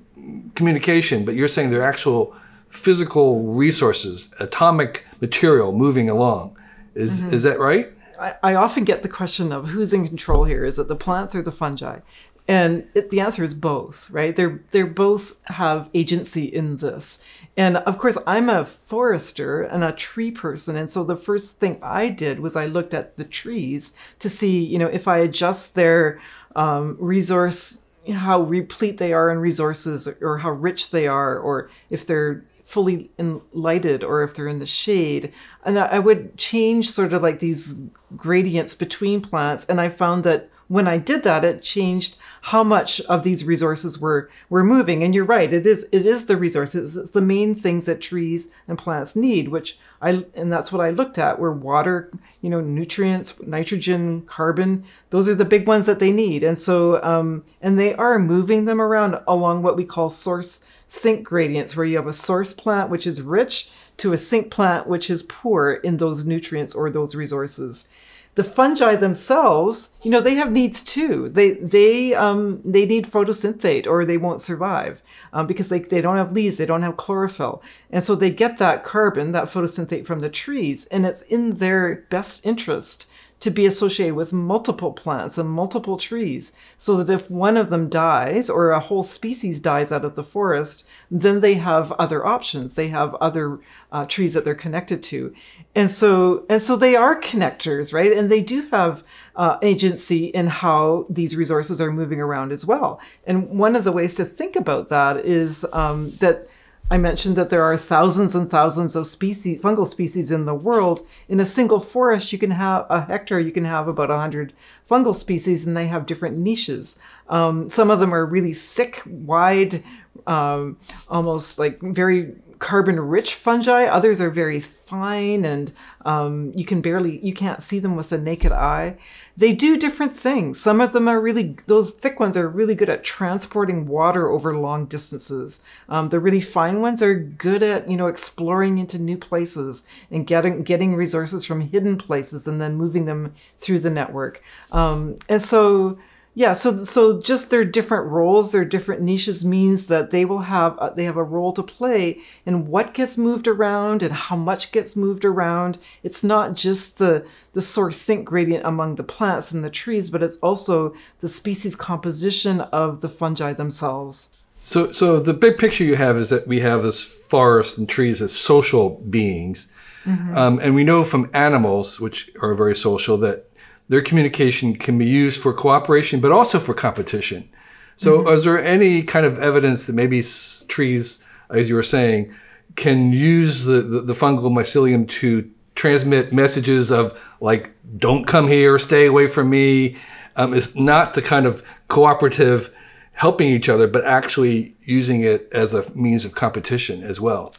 communication, but you're saying they're actual physical resources, atomic material moving along. Is mm-hmm. is that right?
I, I, often get the question of who's in control here. Is it the plants or the fungi? And it, the answer is both, right? They're they're both have agency in this. And of course, I'm a forester and a tree person, and so the first thing I did was I looked at the trees to see, you know, if I adjust their um, resource how replete they are in resources or how rich they are or if they're fully lighted or if they're in the shade. And i would change sort of like these gradients between plants and i found that when I did that, it changed how much of these resources were were moving. And you're right, it is it is the resources. It's the main things that trees and plants need, which I and that's what I looked at were water, you know, nutrients, nitrogen, carbon. Those are the big ones that they need. And so um, and they are moving them around along what we call source sink gradients, where you have a source plant which is rich to a sink plant which is poor in those nutrients or those resources the fungi themselves, you know, they have needs too. They they um, they need photosynthate or they won't survive um, because they, they don't have leaves, they don't have chlorophyll, and so they get that carbon, that photosynthate from the trees, and it's in their best interest to be associated with multiple plants and multiple trees so that if one of them dies or a whole species dies out of the forest, then they have other options. They have other uh, trees that they're connected to. And so, and so they are connectors, right? And they do have uh, agency in how these resources are moving around as well. And one of the ways to think about that is um, that I mentioned that there are thousands and thousands of species, fungal species in the world. In a single forest, you can have a hectare, you can have about 100 fungal species, and they have different niches. Um, some of them are really thick, wide, um, almost like very carbon rich fungi. Others are very fine and um, you can barely, you can't see them with the naked eye. They do different things. Some of them are really, those thick ones are really good at transporting water over long distances. Um, the really fine ones are good at, you know, exploring into new places and getting, getting resources from hidden places and then moving them through the network. Um, and so, Yeah, so so just their different roles, their different niches means that they will have uh, they have a role to play in what gets moved around and how much gets moved around. It's not just the the source sink gradient among the plants and the trees, but it's also the species composition of the fungi themselves.
So so the big picture you have is that we have this forest and trees as social beings, um, and we know from animals, which are very social, that their communication can be used for cooperation, but also for competition. So, is there any kind of evidence that maybe trees, as you were saying, can use the, the, the fungal mycelium to transmit messages of like, don't come here, stay away from me? Um, it's not the kind of cooperative helping each other, but actually using it as a means of competition as well.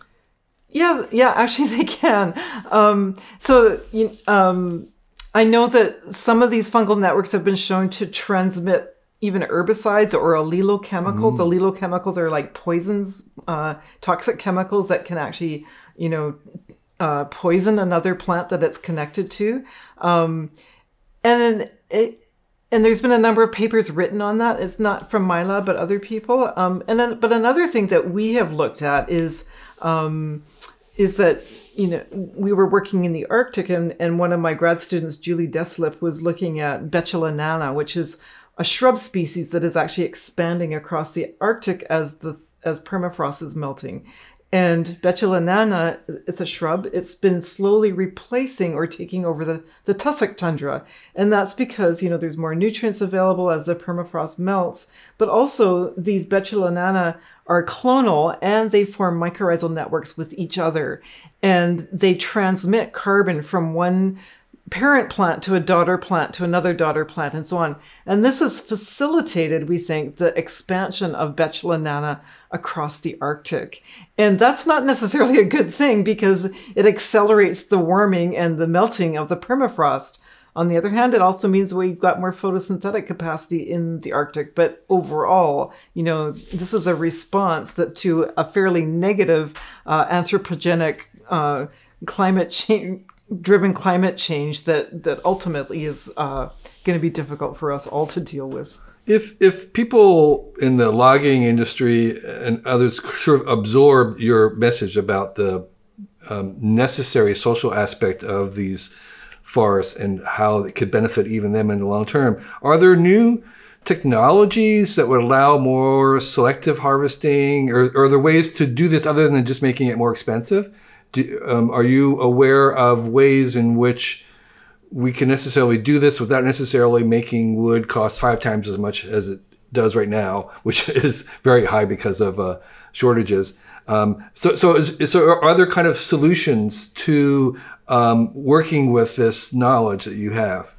Yeah, yeah, actually they can. Um, so you- um, I know that some of these fungal networks have been shown to transmit even herbicides or allelochemicals. Allelochemicals are like poisons, uh, toxic chemicals that can actually, you know, uh, poison another plant that it's connected to. Um, and then it, and there's been a number of papers written on that. It's not from my lab, but other people. Um, and then, but another thing that we have looked at is um, is that you know we were working in the Arctic, and, and one of my grad students, Julie Deslippe, was looking at Betula nana, which is a shrub species that is actually expanding across the Arctic as the as permafrost is melting. And Betula nana, it's a shrub. It's been slowly replacing or taking over the, the tussock tundra. And that's because, you know, there's more nutrients available as the permafrost melts. But also, these Betula nana are clonal and they form mycorrhizal networks with each other. And they transmit carbon from one parent plant to a daughter plant to another daughter plant and so on. And this has facilitated, we think, the expansion of Betula nana across the Arctic. And that's not necessarily a good thing because it accelerates the warming and the melting of the permafrost. On the other hand, it also means we've got more photosynthetic capacity in the Arctic. But overall, you know, this is a response that to a fairly negative uh, anthropogenic uh, climate change driven climate change that that ultimately is uh, going to be difficult for us all to deal with.
If if people in the logging industry and others sort of absorb your message about the um, necessary social aspect of these forests and how it could benefit even them in the long term, are there new technologies that would allow more selective harvesting, or, or are there ways to do this other than just making it more expensive? Do, um, are you aware of ways in which we can necessarily do this without necessarily making wood cost five times as much as it does right now, which is very high because of uh, shortages. Um, so, so, is, so are there kind of solutions to um, working with this knowledge that you have?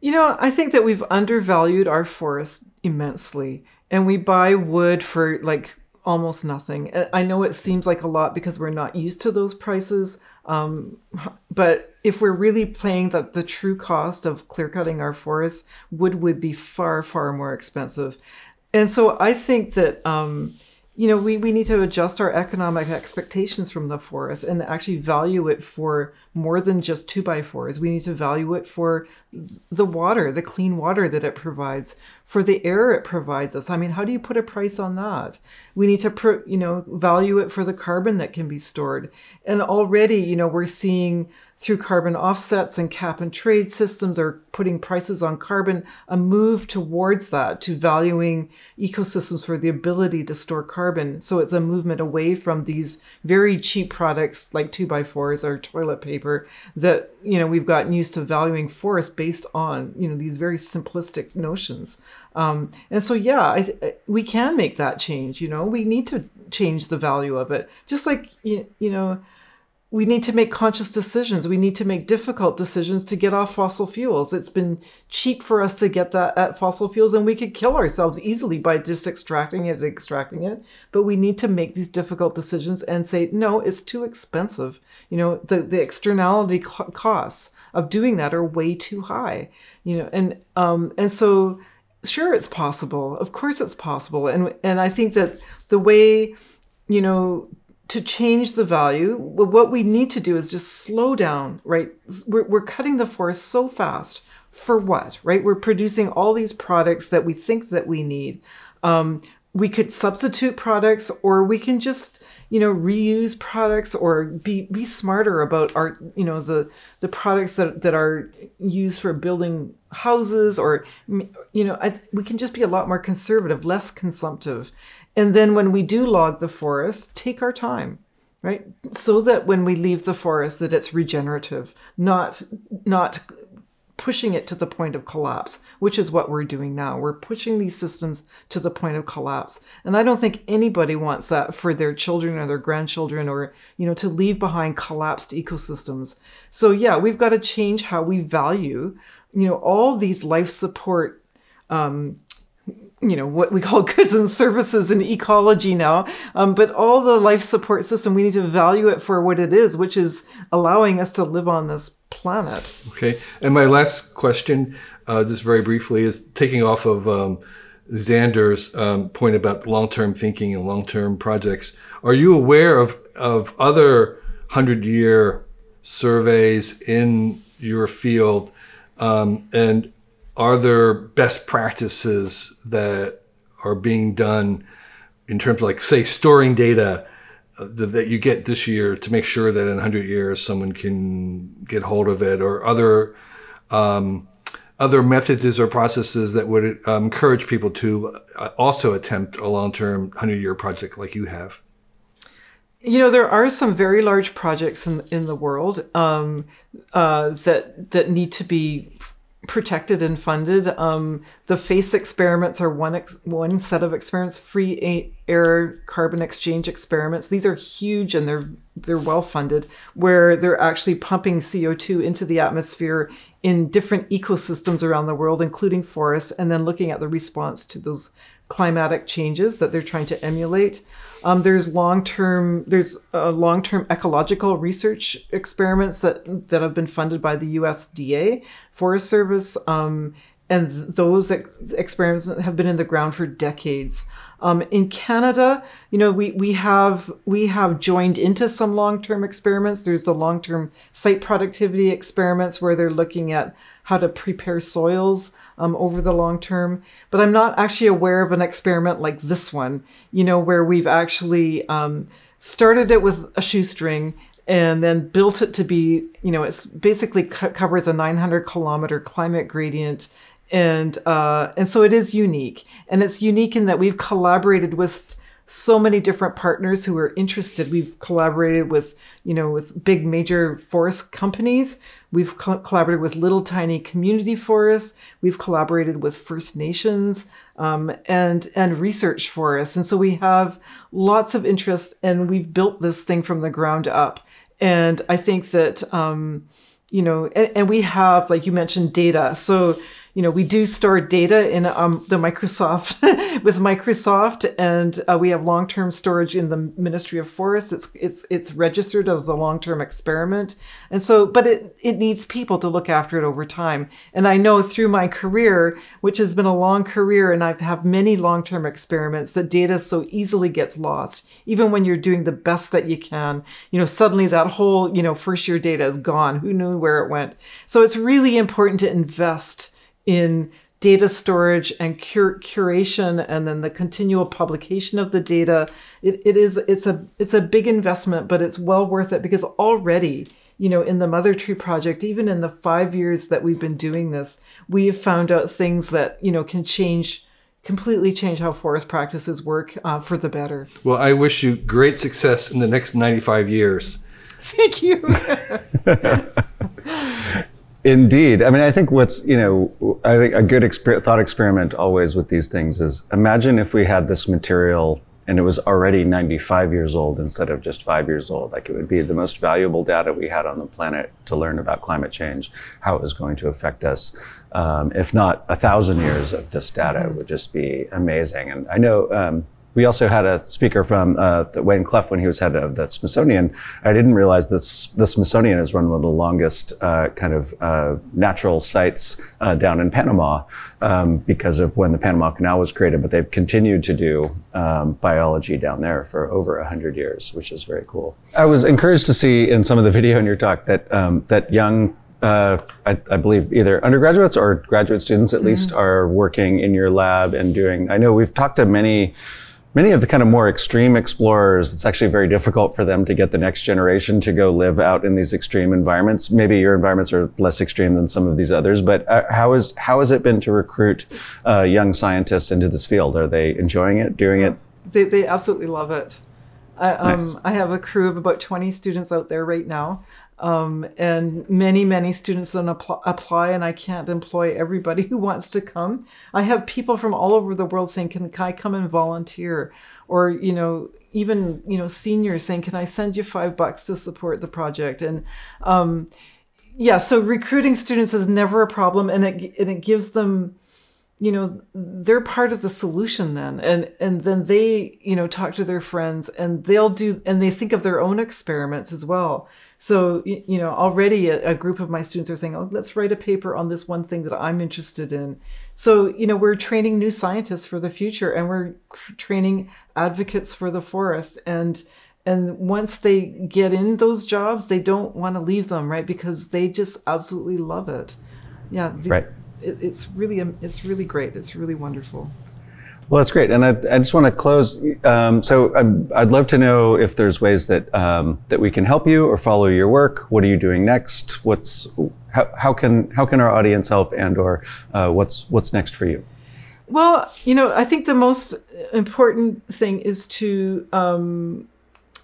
You know, I think that we've undervalued our forests immensely, and we buy wood for like almost nothing. I know it seems like a lot because we're not used to those prices, um, but if we're really paying the, the true cost of clear cutting our forests, wood would be far, far more expensive. And so I think that, um, you know, we, we need to adjust our economic expectations from the forest and actually value it for more than just two by fours. We need to value it for the water, the clean water that it provides, for the air it provides us. I mean, how do you put a price on that? We need to, you know, value it for the carbon that can be stored. And already, you know, we're seeing through carbon offsets and cap and trade systems are putting prices on carbon, a move towards that, to valuing ecosystems for the ability to store carbon. So it's a movement away from these very cheap products like two by fours or toilet paper that, you know, we've gotten used to valuing forests based on, you know, these very simplistic notions. Um, and so, yeah, I, we can make that change. You know, we need to change the value of it. Just like, you, you know, we need to make conscious decisions. We need to make difficult decisions to get off fossil fuels. It's been cheap for us to get that at fossil fuels, and we could kill ourselves easily by just extracting it and extracting it. But we need to make these difficult decisions and say, no, it's too expensive. You know, the, the externality costs of doing that are way too high. You know, and um, and so sure, it's possible. Of course, it's possible. And and I think that the way, you know, to change the value, what we need to do is just slow down, right? We're, we're cutting the forest so fast for what, right? We're producing all these products that we think that we need. Um, we could substitute products or we can just you know reuse products or be be smarter about our you know the the products that that are used for building houses or you know I, we can just be a lot more conservative less consumptive and then when we do log the forest take our time right so that when we leave the forest that it's regenerative not not pushing it to the point of collapse, which is what we're doing now. We're pushing these systems to the point of collapse. And I don't think anybody wants that for their children or their grandchildren or, you know, to leave behind collapsed ecosystems. So yeah, we've got to change how we value, you know, all these life support um, you know what we call goods and services in ecology now. Um, but all the life support system we need to value it for what it is which is allowing us to live on this planet.
Okay. And my last question uh, just very briefly is taking off of um, Xander's um, point about long-term thinking and long-term projects. Are you aware of, of other 100-year surveys in your field? Um, and are there best practices that are being done in terms of like say storing data uh, that you get this year to make sure that in 100 years someone can get hold of it? Or other um, other methods or processes that would um, encourage people to uh, also attempt a long-term 100-year project like you have?
You know there are some very large projects in, in the world um, uh, that that need to be protected and funded. Um, the FACE experiments are one ex- one set of experiments, free air carbon exchange experiments. These are huge and they're they're well funded, where they're actually pumping CO two into the atmosphere in different ecosystems around the world, including forests, and then looking at the response to those climatic changes that they're trying to emulate. Um, there's long-term there's uh, long-term ecological research experiments that that have been funded by the USDA Forest Service, um, and those ex- experiments have been in the ground for decades. Um, in Canada, you know, we we have we have joined into some long-term experiments. There's the long-term site productivity experiments where they're looking at how to prepare soils um, over the long term. But I'm not actually aware of an experiment like this one, you know, where we've actually um, started it with a shoestring and then built it to be, you know, it's basically co- covers a 900 kilometer climate gradient. And uh, and so it is unique, and it's unique in that we've collaborated with so many different partners who are interested. We've collaborated with, you know, with big major forest companies. We've co- collaborated with little tiny community forests. We've collaborated with First Nations um, and and research forests. And so we have lots of interest, and we've built this thing from the ground up. And I think that, um, you know, and, and we have, like you mentioned, data. So you know, we do store data in um, the Microsoft with Microsoft, and uh, we have long-term storage in the Ministry of Forests. It's it's it's registered as a long-term experiment, and so, but it it needs people to look after it over time. And I know through my career, which has been a long career, and I've have many long-term experiments, that data so easily gets lost, even when you're doing the best that you can. You know, suddenly that whole you know first year data is gone. Who knew where it went? So it's really important to invest in data storage and cur- curation and then the continual publication of the data. It, it is it's a it's a big investment but it's well worth it because already you know in the mother tree project even in the five years that we've been doing this we have found out things that you know can change completely change how forest practices work uh, for the better.
Well i wish you great success in the next 95 years.
Thank you
Indeed. I mean, I think what's, you know, I think a good exper- thought experiment always with these things is imagine if we had this material and it was already 95 years old instead of just five years old. Like it would be the most valuable data we had on the planet to learn about climate change, how it was going to affect us. Um, if not a thousand years of this data would just be amazing. And I know, um, we also had a speaker from uh, Wayne Clough when he was head of the Smithsonian. I didn't realize this. The Smithsonian is one of the longest uh, kind of uh, natural sites uh, down in Panama um, because of when the Panama Canal was created. But they've continued to do um, biology down there for over hundred years, which is very cool. I was encouraged to see in some of the video in your talk that um, that young uh, I, I, believe either undergraduates or graduate students at mm-hmm. least are working in your lab and doing. I know we've talked to many many of the kind of more extreme explorers, it's actually very difficult for them to get the next generation to go live out in these extreme environments. Maybe your environments are less extreme than some of these others, but uh, how is how has it been to recruit uh, young scientists into this field? Are they enjoying it, doing it?
They, they absolutely love it. I, um, nice. I have a crew of about 20 students out there right now. Um, and many, many students then apply, apply, and I can't employ everybody who wants to come. I have people from all over the world saying, "Can, can I come and volunteer?" Or you know, even you know, seniors saying, "Can I send you five bucks to support the project?" And um, yeah, so recruiting students is never a problem, and it and it gives them you know they're part of the solution then and and then they you know talk to their friends and they'll do and they think of their own experiments as well so you know already a, a, group of my students are saying oh let's write a paper on this one thing that i'm interested in so you know we're training new scientists for the future and we're training advocates for the forest and and once they get in those jobs they don't want to leave them right because they just absolutely love it yeah the,
right
it, it's really it's really great. It's really wonderful.
Well, that's great, and I, I just want to close. Um, so, I'd, I'd, love to know if there's ways that um, that we can help you or follow your work. What are you doing next? What's how, how can how can our audience help, and or uh, what's what's next for you?
Well, you know, I think the most important thing is to um,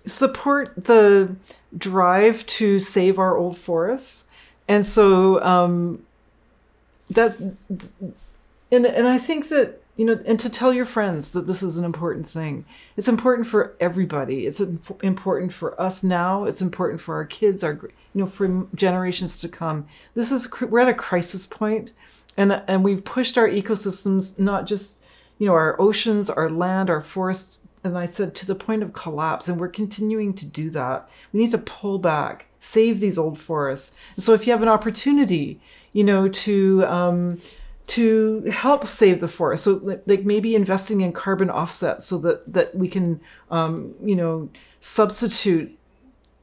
support the drive to save our old forests, and so um, that's and and I think that you know and to tell your friends that this is an important thing. It's important for everybody. It's important for us now. It's important for our kids our you know for generations to come. This is we're at a crisis point and and we've pushed our ecosystems not just you know our oceans our land our forests and i said to the point of collapse and we're continuing to do that. We need to pull back save these old forests. And so if you have an opportunity you know, to um, to help save the forest. So like maybe investing in carbon offsets so that that we can um, you know substitute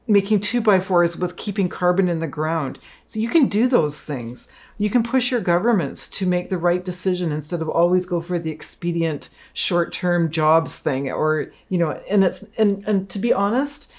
making two by fours with keeping carbon in the ground. So you can do those things. You can push your governments to make the right decision instead of always go for the expedient short-term jobs thing or you know and it's and and to be honest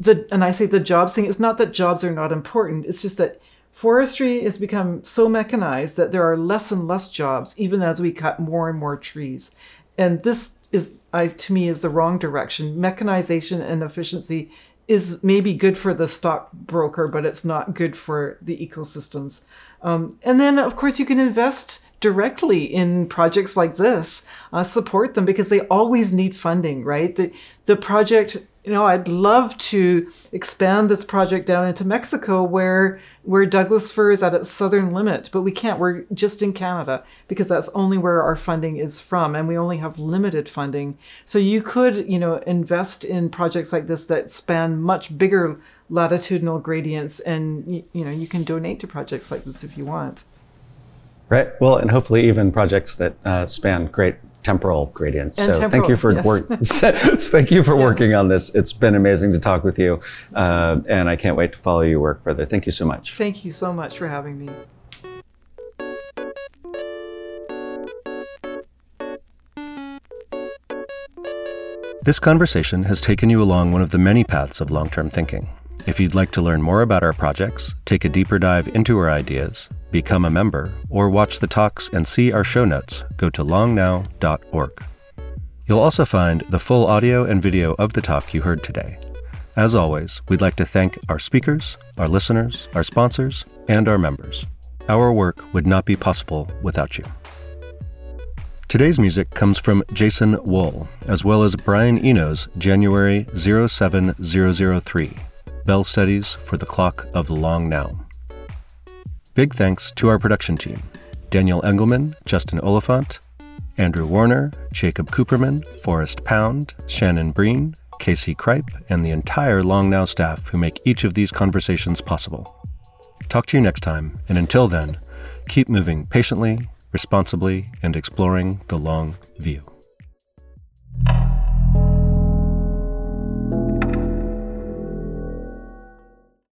the and I say the jobs thing it's not that jobs are not important it's just that Forestry has become so mechanized that there are less and less jobs, even as we cut more and more trees. And this is, I, to me, is the wrong direction. Mechanization and efficiency is maybe good for the stockbroker, but it's not good for the ecosystems. Um, and then, of course, you can invest directly in projects like this, uh, support them because they always need funding, right? The, the project you know, I'd love to expand this project down into Mexico where where Douglas fir is at its southern limit, but we can't. We're just in Canada because that's only where our funding is from and we only have limited funding. So you could, you know, invest in projects like this that span much bigger latitudinal gradients and you know, you can donate to projects like this if you want.
Right. Well, and hopefully even projects that uh, span great temporal gradients.
And
so
temporal,
thank you for
yes.
work. thank you for yeah. working on this. It's been amazing to talk with you, uh, and I can't wait to follow your work further. Thank you so much.
Thank you so much for having me.
This conversation has taken you along one of the many paths of long term thinking. If you'd like to learn more about our projects, take a deeper dive into our ideas, become a member, or watch the talks and see our show notes, go to longnow.org. You'll also find the full audio and video of the talk you heard today. As always, we'd like to thank our speakers, our listeners, our sponsors, and our members. Our work would not be possible without you. Today's music comes from Jason Wool, as well as Brian Eno's January 07003 Bell Studies for the Clock of the Long Now. Big thanks to our production team Daniel Engelman, Justin Oliphant, Andrew Warner, Jacob Cooperman, Forrest Pound, Shannon Breen, Casey Kripe, and the entire Long Now staff who make each of these conversations possible. Talk to you next time, and until then, keep moving patiently, responsibly, and exploring the long view.